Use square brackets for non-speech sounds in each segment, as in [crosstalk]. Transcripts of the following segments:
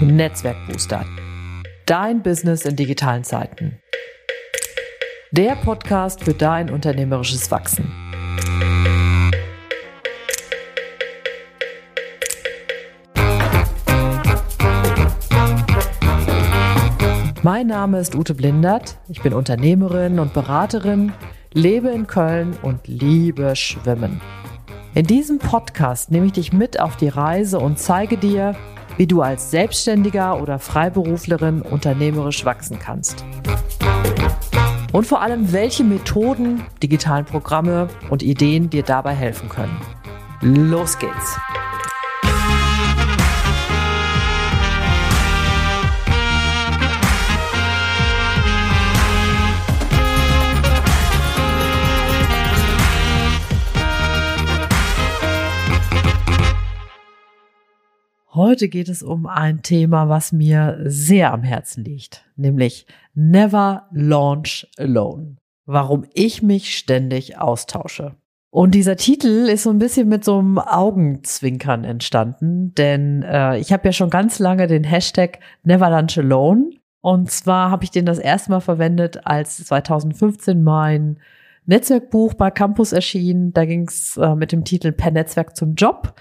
Netzwerkbooster. Dein Business in digitalen Zeiten. Der Podcast für dein unternehmerisches Wachsen. Mein Name ist Ute Blindert. Ich bin Unternehmerin und Beraterin, lebe in Köln und liebe Schwimmen. In diesem Podcast nehme ich dich mit auf die Reise und zeige dir, wie du als Selbstständiger oder Freiberuflerin unternehmerisch wachsen kannst. Und vor allem, welche Methoden, digitalen Programme und Ideen dir dabei helfen können. Los geht's! Heute geht es um ein Thema, was mir sehr am Herzen liegt, nämlich Never Launch Alone. Warum ich mich ständig austausche. Und dieser Titel ist so ein bisschen mit so einem Augenzwinkern entstanden, denn äh, ich habe ja schon ganz lange den Hashtag Never Launch Alone. Und zwar habe ich den das erste Mal verwendet, als 2015 mein Netzwerkbuch bei Campus erschien. Da ging es äh, mit dem Titel Per Netzwerk zum Job.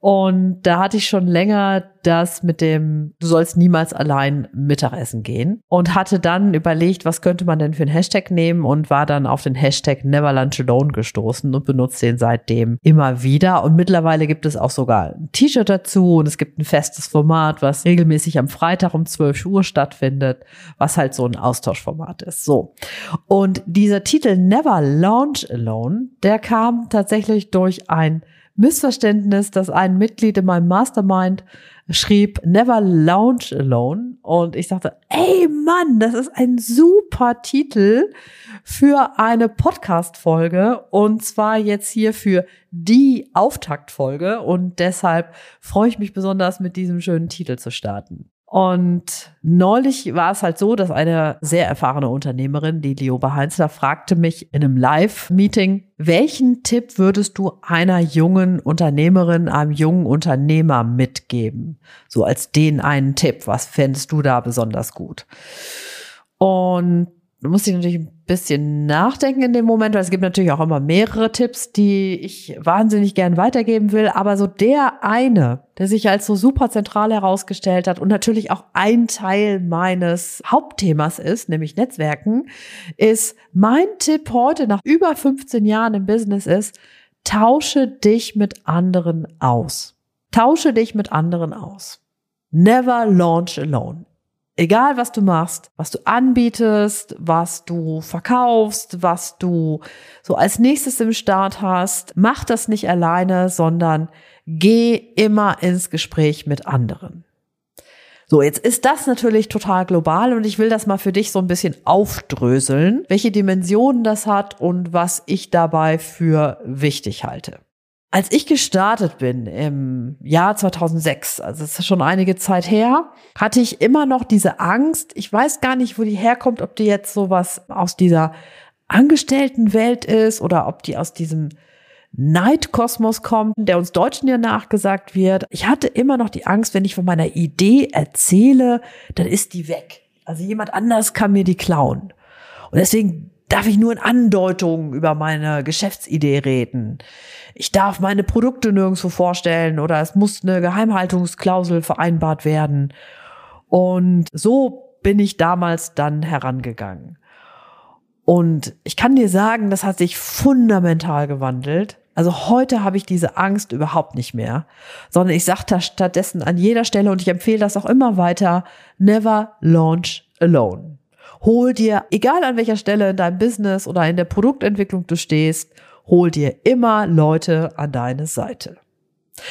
Und da hatte ich schon länger das mit dem, du sollst niemals allein Mittagessen gehen. Und hatte dann überlegt, was könnte man denn für einen Hashtag nehmen und war dann auf den Hashtag Never Lunch Alone gestoßen und benutze den seitdem immer wieder. Und mittlerweile gibt es auch sogar ein T-Shirt dazu und es gibt ein festes Format, was regelmäßig am Freitag um 12 Uhr stattfindet, was halt so ein Austauschformat ist. So. Und dieser Titel Never Launch Alone, der kam tatsächlich durch ein Missverständnis, dass ein Mitglied in meinem Mastermind schrieb Never Lounge Alone. Und ich sagte, ey Mann, das ist ein super Titel für eine Podcast Folge und zwar jetzt hier für die Auftaktfolge. Und deshalb freue ich mich besonders mit diesem schönen Titel zu starten. Und neulich war es halt so, dass eine sehr erfahrene Unternehmerin, die Lioba Heinzler, fragte mich in einem Live-Meeting, welchen Tipp würdest du einer jungen Unternehmerin, einem jungen Unternehmer mitgeben? So als den einen Tipp. Was fändest du da besonders gut? Und du musst dich natürlich ein bisschen nachdenken in dem Moment, weil es gibt natürlich auch immer mehrere Tipps, die ich wahnsinnig gern weitergeben will. Aber so der eine, der sich als so super zentral herausgestellt hat und natürlich auch ein Teil meines Hauptthemas ist, nämlich Netzwerken, ist mein Tipp heute nach über 15 Jahren im Business ist, tausche dich mit anderen aus. Tausche dich mit anderen aus. Never launch alone. Egal, was du machst, was du anbietest, was du verkaufst, was du so als nächstes im Start hast, mach das nicht alleine, sondern geh immer ins Gespräch mit anderen. So, jetzt ist das natürlich total global und ich will das mal für dich so ein bisschen aufdröseln, welche Dimensionen das hat und was ich dabei für wichtig halte. Als ich gestartet bin im Jahr 2006, also es ist schon einige Zeit her, hatte ich immer noch diese Angst. Ich weiß gar nicht, wo die herkommt, ob die jetzt sowas aus dieser Angestelltenwelt ist oder ob die aus diesem Neidkosmos kommt, der uns Deutschen ja nachgesagt wird. Ich hatte immer noch die Angst, wenn ich von meiner Idee erzähle, dann ist die weg. Also jemand anders kann mir die klauen. Und deswegen darf ich nur in Andeutungen über meine Geschäftsidee reden. Ich darf meine Produkte nirgendwo vorstellen oder es muss eine Geheimhaltungsklausel vereinbart werden. Und so bin ich damals dann herangegangen. Und ich kann dir sagen, das hat sich fundamental gewandelt. Also heute habe ich diese Angst überhaupt nicht mehr, sondern ich sage da stattdessen an jeder Stelle und ich empfehle das auch immer weiter, never launch alone. Hol dir, egal an welcher Stelle in deinem Business oder in der Produktentwicklung du stehst, hol dir immer Leute an deine Seite.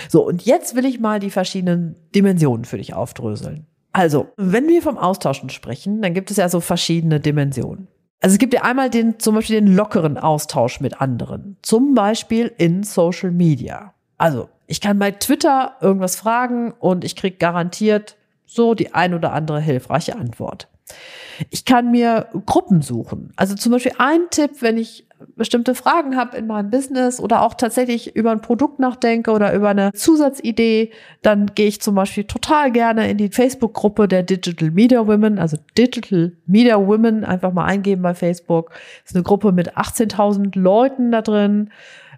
So, und jetzt will ich mal die verschiedenen Dimensionen für dich aufdröseln. Also, wenn wir vom Austauschen sprechen, dann gibt es ja so verschiedene Dimensionen. Also es gibt ja einmal den, zum Beispiel den lockeren Austausch mit anderen. Zum Beispiel in Social Media. Also, ich kann bei Twitter irgendwas fragen und ich krieg garantiert so die ein oder andere hilfreiche Antwort. Ich kann mir Gruppen suchen. Also zum Beispiel ein Tipp, wenn ich bestimmte Fragen habe in meinem Business oder auch tatsächlich über ein Produkt nachdenke oder über eine Zusatzidee, dann gehe ich zum Beispiel total gerne in die Facebook-Gruppe der Digital Media Women, also Digital Media Women, einfach mal eingeben bei Facebook. Das ist eine Gruppe mit 18.000 Leuten da drin.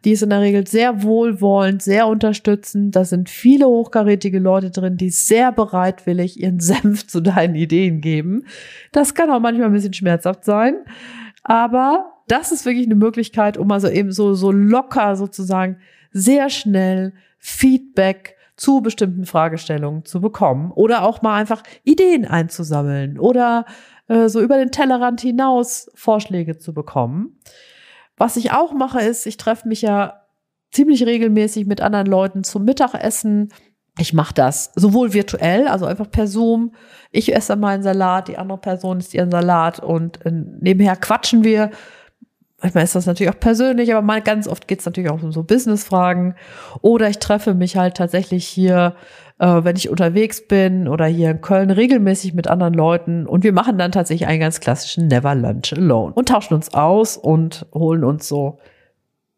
Die ist in der Regel sehr wohlwollend, sehr unterstützend. Da sind viele hochkarätige Leute drin, die sehr bereitwillig ihren [laughs] Senf zu deinen Ideen geben. Das kann auch manchmal ein bisschen schmerzhaft sein. Aber das ist wirklich eine Möglichkeit, um also eben so, so locker sozusagen sehr schnell Feedback zu bestimmten Fragestellungen zu bekommen oder auch mal einfach Ideen einzusammeln oder äh, so über den Tellerrand hinaus Vorschläge zu bekommen. Was ich auch mache, ist, ich treffe mich ja ziemlich regelmäßig mit anderen Leuten zum Mittagessen. Ich mache das sowohl virtuell, also einfach per Zoom. Ich esse meinen Salat, die andere Person isst ihren Salat und äh, nebenher quatschen wir. Manchmal ist das natürlich auch persönlich, aber mal ganz oft geht es natürlich auch um so Business-Fragen. Oder ich treffe mich halt tatsächlich hier äh, wenn ich unterwegs bin oder hier in Köln regelmäßig mit anderen Leuten und wir machen dann tatsächlich einen ganz klassischen Never Lunch Alone und tauschen uns aus und holen uns so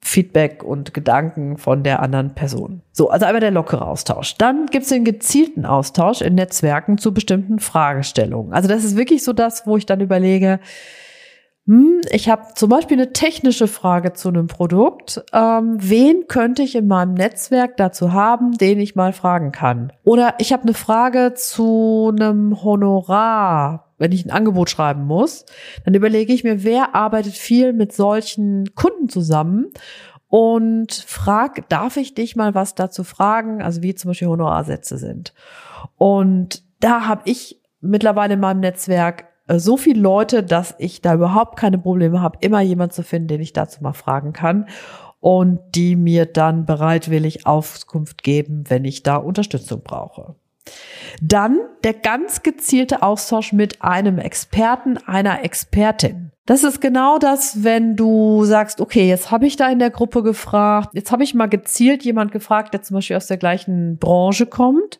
Feedback und Gedanken von der anderen Person. So, also einmal der lockere Austausch. Dann gibt es den gezielten Austausch in Netzwerken zu bestimmten Fragestellungen. Also das ist wirklich so das, wo ich dann überlege, hm, ich habe zum Beispiel eine technische Frage zu einem Produkt. Ähm, wen könnte ich in meinem Netzwerk dazu haben, den ich mal fragen kann? Oder ich habe eine Frage zu einem Honorar, wenn ich ein Angebot schreiben muss. Dann überlege ich mir, wer arbeitet viel mit solchen Kunden zusammen und frag, darf ich dich mal was dazu fragen? Also wie zum Beispiel Honorarsätze sind. Und da habe ich mittlerweile in meinem Netzwerk so viele Leute, dass ich da überhaupt keine Probleme habe, immer jemand zu finden, den ich dazu mal fragen kann und die mir dann bereitwillig Auskunft geben, wenn ich da Unterstützung brauche. Dann der ganz gezielte Austausch mit einem Experten, einer Expertin. Das ist genau das, wenn du sagst, okay, jetzt habe ich da in der Gruppe gefragt, jetzt habe ich mal gezielt jemand gefragt, der zum Beispiel aus der gleichen Branche kommt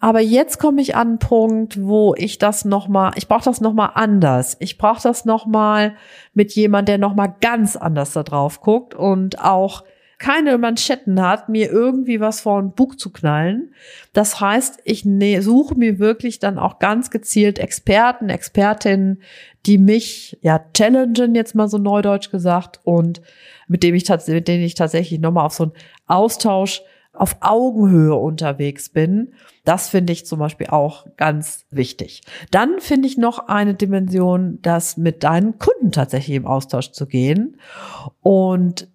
aber jetzt komme ich an einen Punkt, wo ich das nochmal, ich brauche das nochmal anders. Ich brauche das nochmal mit jemand, der nochmal ganz anders da drauf guckt und auch keine Manschetten hat, mir irgendwie was vor ein Buch zu knallen. Das heißt, ich ne, suche mir wirklich dann auch ganz gezielt Experten, Expertinnen, die mich ja challengen, jetzt mal so neudeutsch gesagt, und mit dem ich mit denen ich tatsächlich nochmal auf so einen Austausch auf Augenhöhe unterwegs bin. Das finde ich zum Beispiel auch ganz wichtig. Dann finde ich noch eine Dimension, das mit deinen Kunden tatsächlich im Austausch zu gehen. Und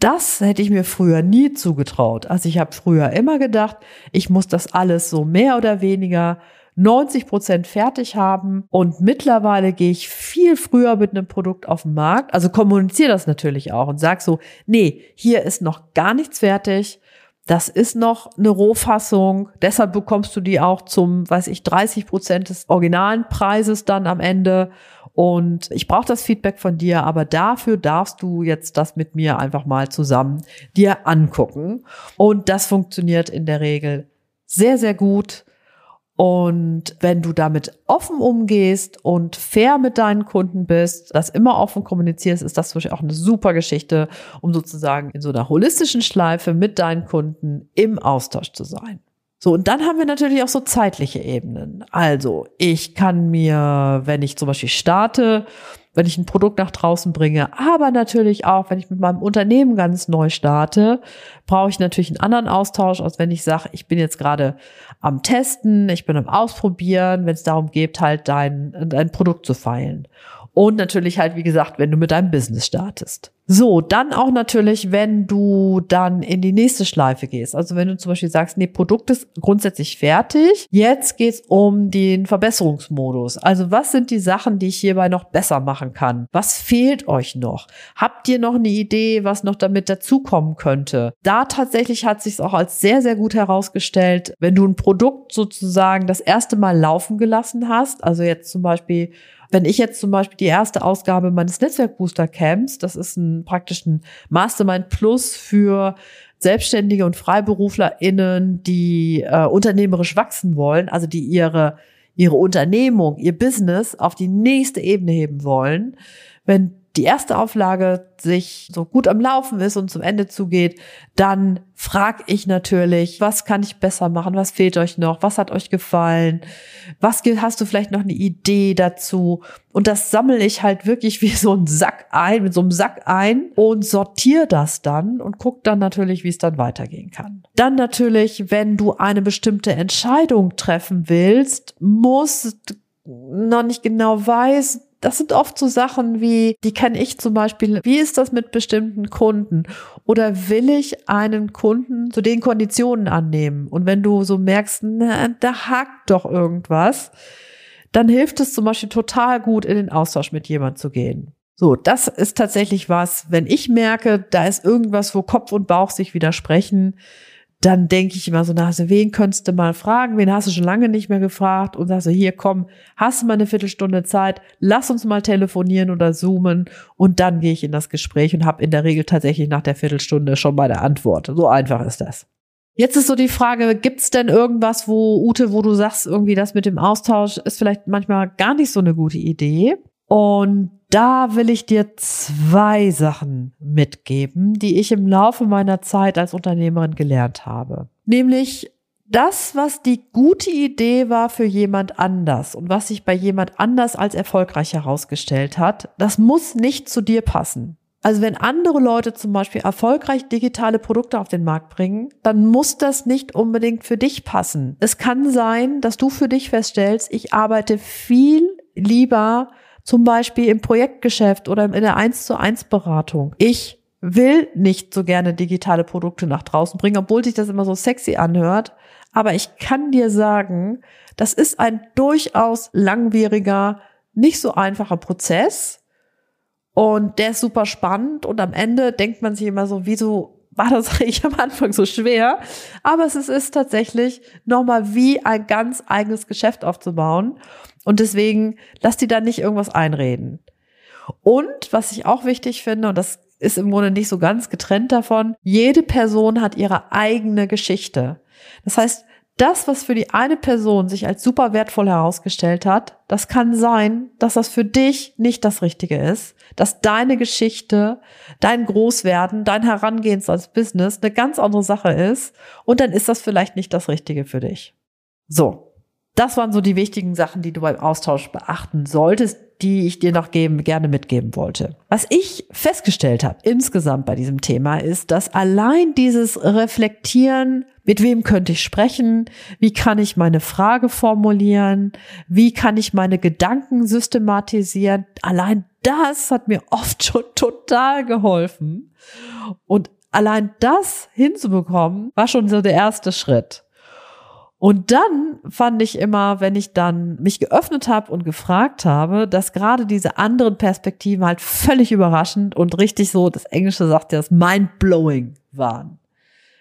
das hätte ich mir früher nie zugetraut. Also ich habe früher immer gedacht, ich muss das alles so mehr oder weniger 90 Prozent fertig haben und mittlerweile gehe ich viel früher mit einem Produkt auf den Markt. Also kommuniziere das natürlich auch und sag so, nee, hier ist noch gar nichts fertig. Das ist noch eine Rohfassung. Deshalb bekommst du die auch zum, weiß ich, 30 Prozent des originalen Preises dann am Ende. Und ich brauche das Feedback von dir, aber dafür darfst du jetzt das mit mir einfach mal zusammen dir angucken. Und das funktioniert in der Regel sehr, sehr gut. Und wenn du damit offen umgehst und fair mit deinen Kunden bist, das immer offen kommunizierst, ist das Beispiel auch eine super Geschichte, um sozusagen in so einer holistischen Schleife mit deinen Kunden im Austausch zu sein. So, und dann haben wir natürlich auch so zeitliche Ebenen. Also, ich kann mir, wenn ich zum Beispiel starte, wenn ich ein Produkt nach draußen bringe, aber natürlich auch, wenn ich mit meinem Unternehmen ganz neu starte, brauche ich natürlich einen anderen Austausch, als wenn ich sage, ich bin jetzt gerade am Testen, ich bin am Ausprobieren, wenn es darum geht, halt dein, dein Produkt zu feilen. Und natürlich halt, wie gesagt, wenn du mit deinem Business startest. So, dann auch natürlich, wenn du dann in die nächste Schleife gehst. Also wenn du zum Beispiel sagst, nee, Produkt ist grundsätzlich fertig. Jetzt geht's um den Verbesserungsmodus. Also was sind die Sachen, die ich hierbei noch besser machen kann? Was fehlt euch noch? Habt ihr noch eine Idee, was noch damit dazukommen könnte? Da tatsächlich hat sich auch als sehr, sehr gut herausgestellt, wenn du ein Produkt sozusagen das erste Mal laufen gelassen hast. Also jetzt zum Beispiel wenn ich jetzt zum Beispiel die erste Ausgabe meines Netzwerkbooster Camps, das ist ein praktisch ein Mastermind Plus für Selbstständige und FreiberuflerInnen, die äh, unternehmerisch wachsen wollen, also die ihre, ihre Unternehmung, ihr Business auf die nächste Ebene heben wollen. Wenn die erste Auflage sich so gut am Laufen ist und zum Ende zugeht, dann frage ich natürlich, was kann ich besser machen? Was fehlt euch noch? Was hat euch gefallen? Was hast du vielleicht noch eine Idee dazu? Und das sammle ich halt wirklich wie so ein Sack ein, mit so einem Sack ein und sortiere das dann und guck dann natürlich, wie es dann weitergehen kann. Dann natürlich, wenn du eine bestimmte Entscheidung treffen willst, muss noch nicht genau weiß, das sind oft so Sachen wie, die kenne ich zum Beispiel, wie ist das mit bestimmten Kunden? Oder will ich einen Kunden zu den Konditionen annehmen? Und wenn du so merkst, na, da hakt doch irgendwas, dann hilft es zum Beispiel total gut, in den Austausch mit jemand zu gehen. So, das ist tatsächlich was, wenn ich merke, da ist irgendwas, wo Kopf und Bauch sich widersprechen, dann denke ich immer so nach, also wen könntest du mal fragen, wen hast du schon lange nicht mehr gefragt und sagst so, hier komm, hast du mal eine Viertelstunde Zeit, lass uns mal telefonieren oder zoomen und dann gehe ich in das Gespräch und habe in der Regel tatsächlich nach der Viertelstunde schon meine Antwort. So einfach ist das. Jetzt ist so die Frage, gibt's denn irgendwas, wo Ute, wo du sagst, irgendwie das mit dem Austausch ist vielleicht manchmal gar nicht so eine gute Idee? Und da will ich dir zwei Sachen mitgeben, die ich im Laufe meiner Zeit als Unternehmerin gelernt habe. Nämlich das, was die gute Idee war für jemand anders und was sich bei jemand anders als erfolgreich herausgestellt hat, das muss nicht zu dir passen. Also wenn andere Leute zum Beispiel erfolgreich digitale Produkte auf den Markt bringen, dann muss das nicht unbedingt für dich passen. Es kann sein, dass du für dich feststellst, ich arbeite viel lieber zum Beispiel im Projektgeschäft oder in der 1 zu 1 Beratung. Ich will nicht so gerne digitale Produkte nach draußen bringen, obwohl sich das immer so sexy anhört. Aber ich kann dir sagen, das ist ein durchaus langwieriger, nicht so einfacher Prozess. Und der ist super spannend. Und am Ende denkt man sich immer so, wieso war das [laughs] eigentlich am Anfang so schwer? Aber es ist tatsächlich nochmal wie ein ganz eigenes Geschäft aufzubauen. Und deswegen lass die da nicht irgendwas einreden. Und was ich auch wichtig finde, und das ist im Grunde nicht so ganz getrennt davon, jede Person hat ihre eigene Geschichte. Das heißt, das, was für die eine Person sich als super wertvoll herausgestellt hat, das kann sein, dass das für dich nicht das Richtige ist, dass deine Geschichte, dein Großwerden, dein Herangehens als Business eine ganz andere Sache ist und dann ist das vielleicht nicht das Richtige für dich. So, das waren so die wichtigen Sachen, die du beim Austausch beachten solltest, die ich dir noch geben, gerne mitgeben wollte. Was ich festgestellt habe insgesamt bei diesem Thema ist, dass allein dieses Reflektieren, mit wem könnte ich sprechen, wie kann ich meine Frage formulieren, wie kann ich meine Gedanken systematisieren, allein das hat mir oft schon total geholfen. Und allein das hinzubekommen, war schon so der erste Schritt. Und dann fand ich immer, wenn ich dann mich geöffnet habe und gefragt habe, dass gerade diese anderen Perspektiven halt völlig überraschend und richtig so, das Englische sagt ja, das mind-blowing waren.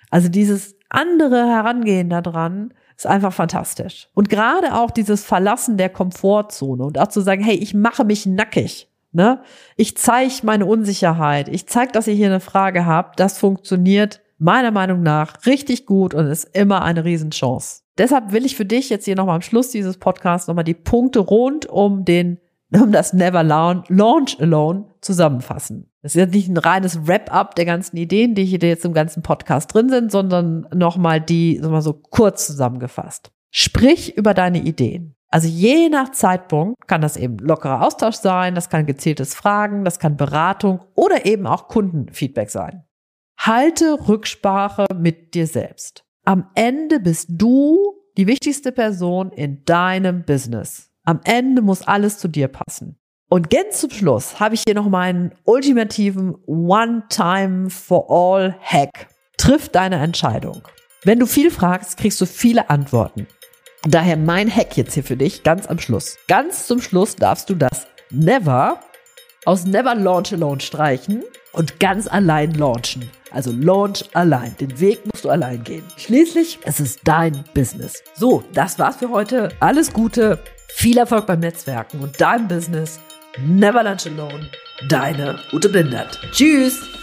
Also dieses andere Herangehen daran ist einfach fantastisch. Und gerade auch dieses Verlassen der Komfortzone und auch zu sagen, hey, ich mache mich nackig. Ne? Ich zeige meine Unsicherheit. Ich zeige, dass ihr hier eine Frage habt. Das funktioniert meiner Meinung nach richtig gut und ist immer eine Riesenchance. Deshalb will ich für dich jetzt hier nochmal am Schluss dieses Podcasts nochmal die Punkte rund um den, um das Never Launch Alone zusammenfassen. Das ist jetzt nicht ein reines Wrap-up der ganzen Ideen, die hier jetzt im ganzen Podcast drin sind, sondern nochmal die, sagen wir so kurz zusammengefasst. Sprich über deine Ideen. Also je nach Zeitpunkt kann das eben lockerer Austausch sein, das kann gezieltes Fragen, das kann Beratung oder eben auch Kundenfeedback sein. Halte Rücksprache mit dir selbst. Am Ende bist du die wichtigste Person in deinem Business. Am Ende muss alles zu dir passen. Und ganz zum Schluss habe ich hier noch meinen ultimativen One-Time-for-All-Hack. Triff deine Entscheidung. Wenn du viel fragst, kriegst du viele Antworten. Daher mein Hack jetzt hier für dich ganz am Schluss. Ganz zum Schluss darfst du das Never aus Never Launch Alone streichen und ganz allein launchen. Also launch allein. Den Weg musst du allein gehen. Schließlich, es ist dein Business. So, das war's für heute. Alles Gute, viel Erfolg beim Netzwerken und deinem Business. Never launch alone. Deine Ute Bindert. Tschüss.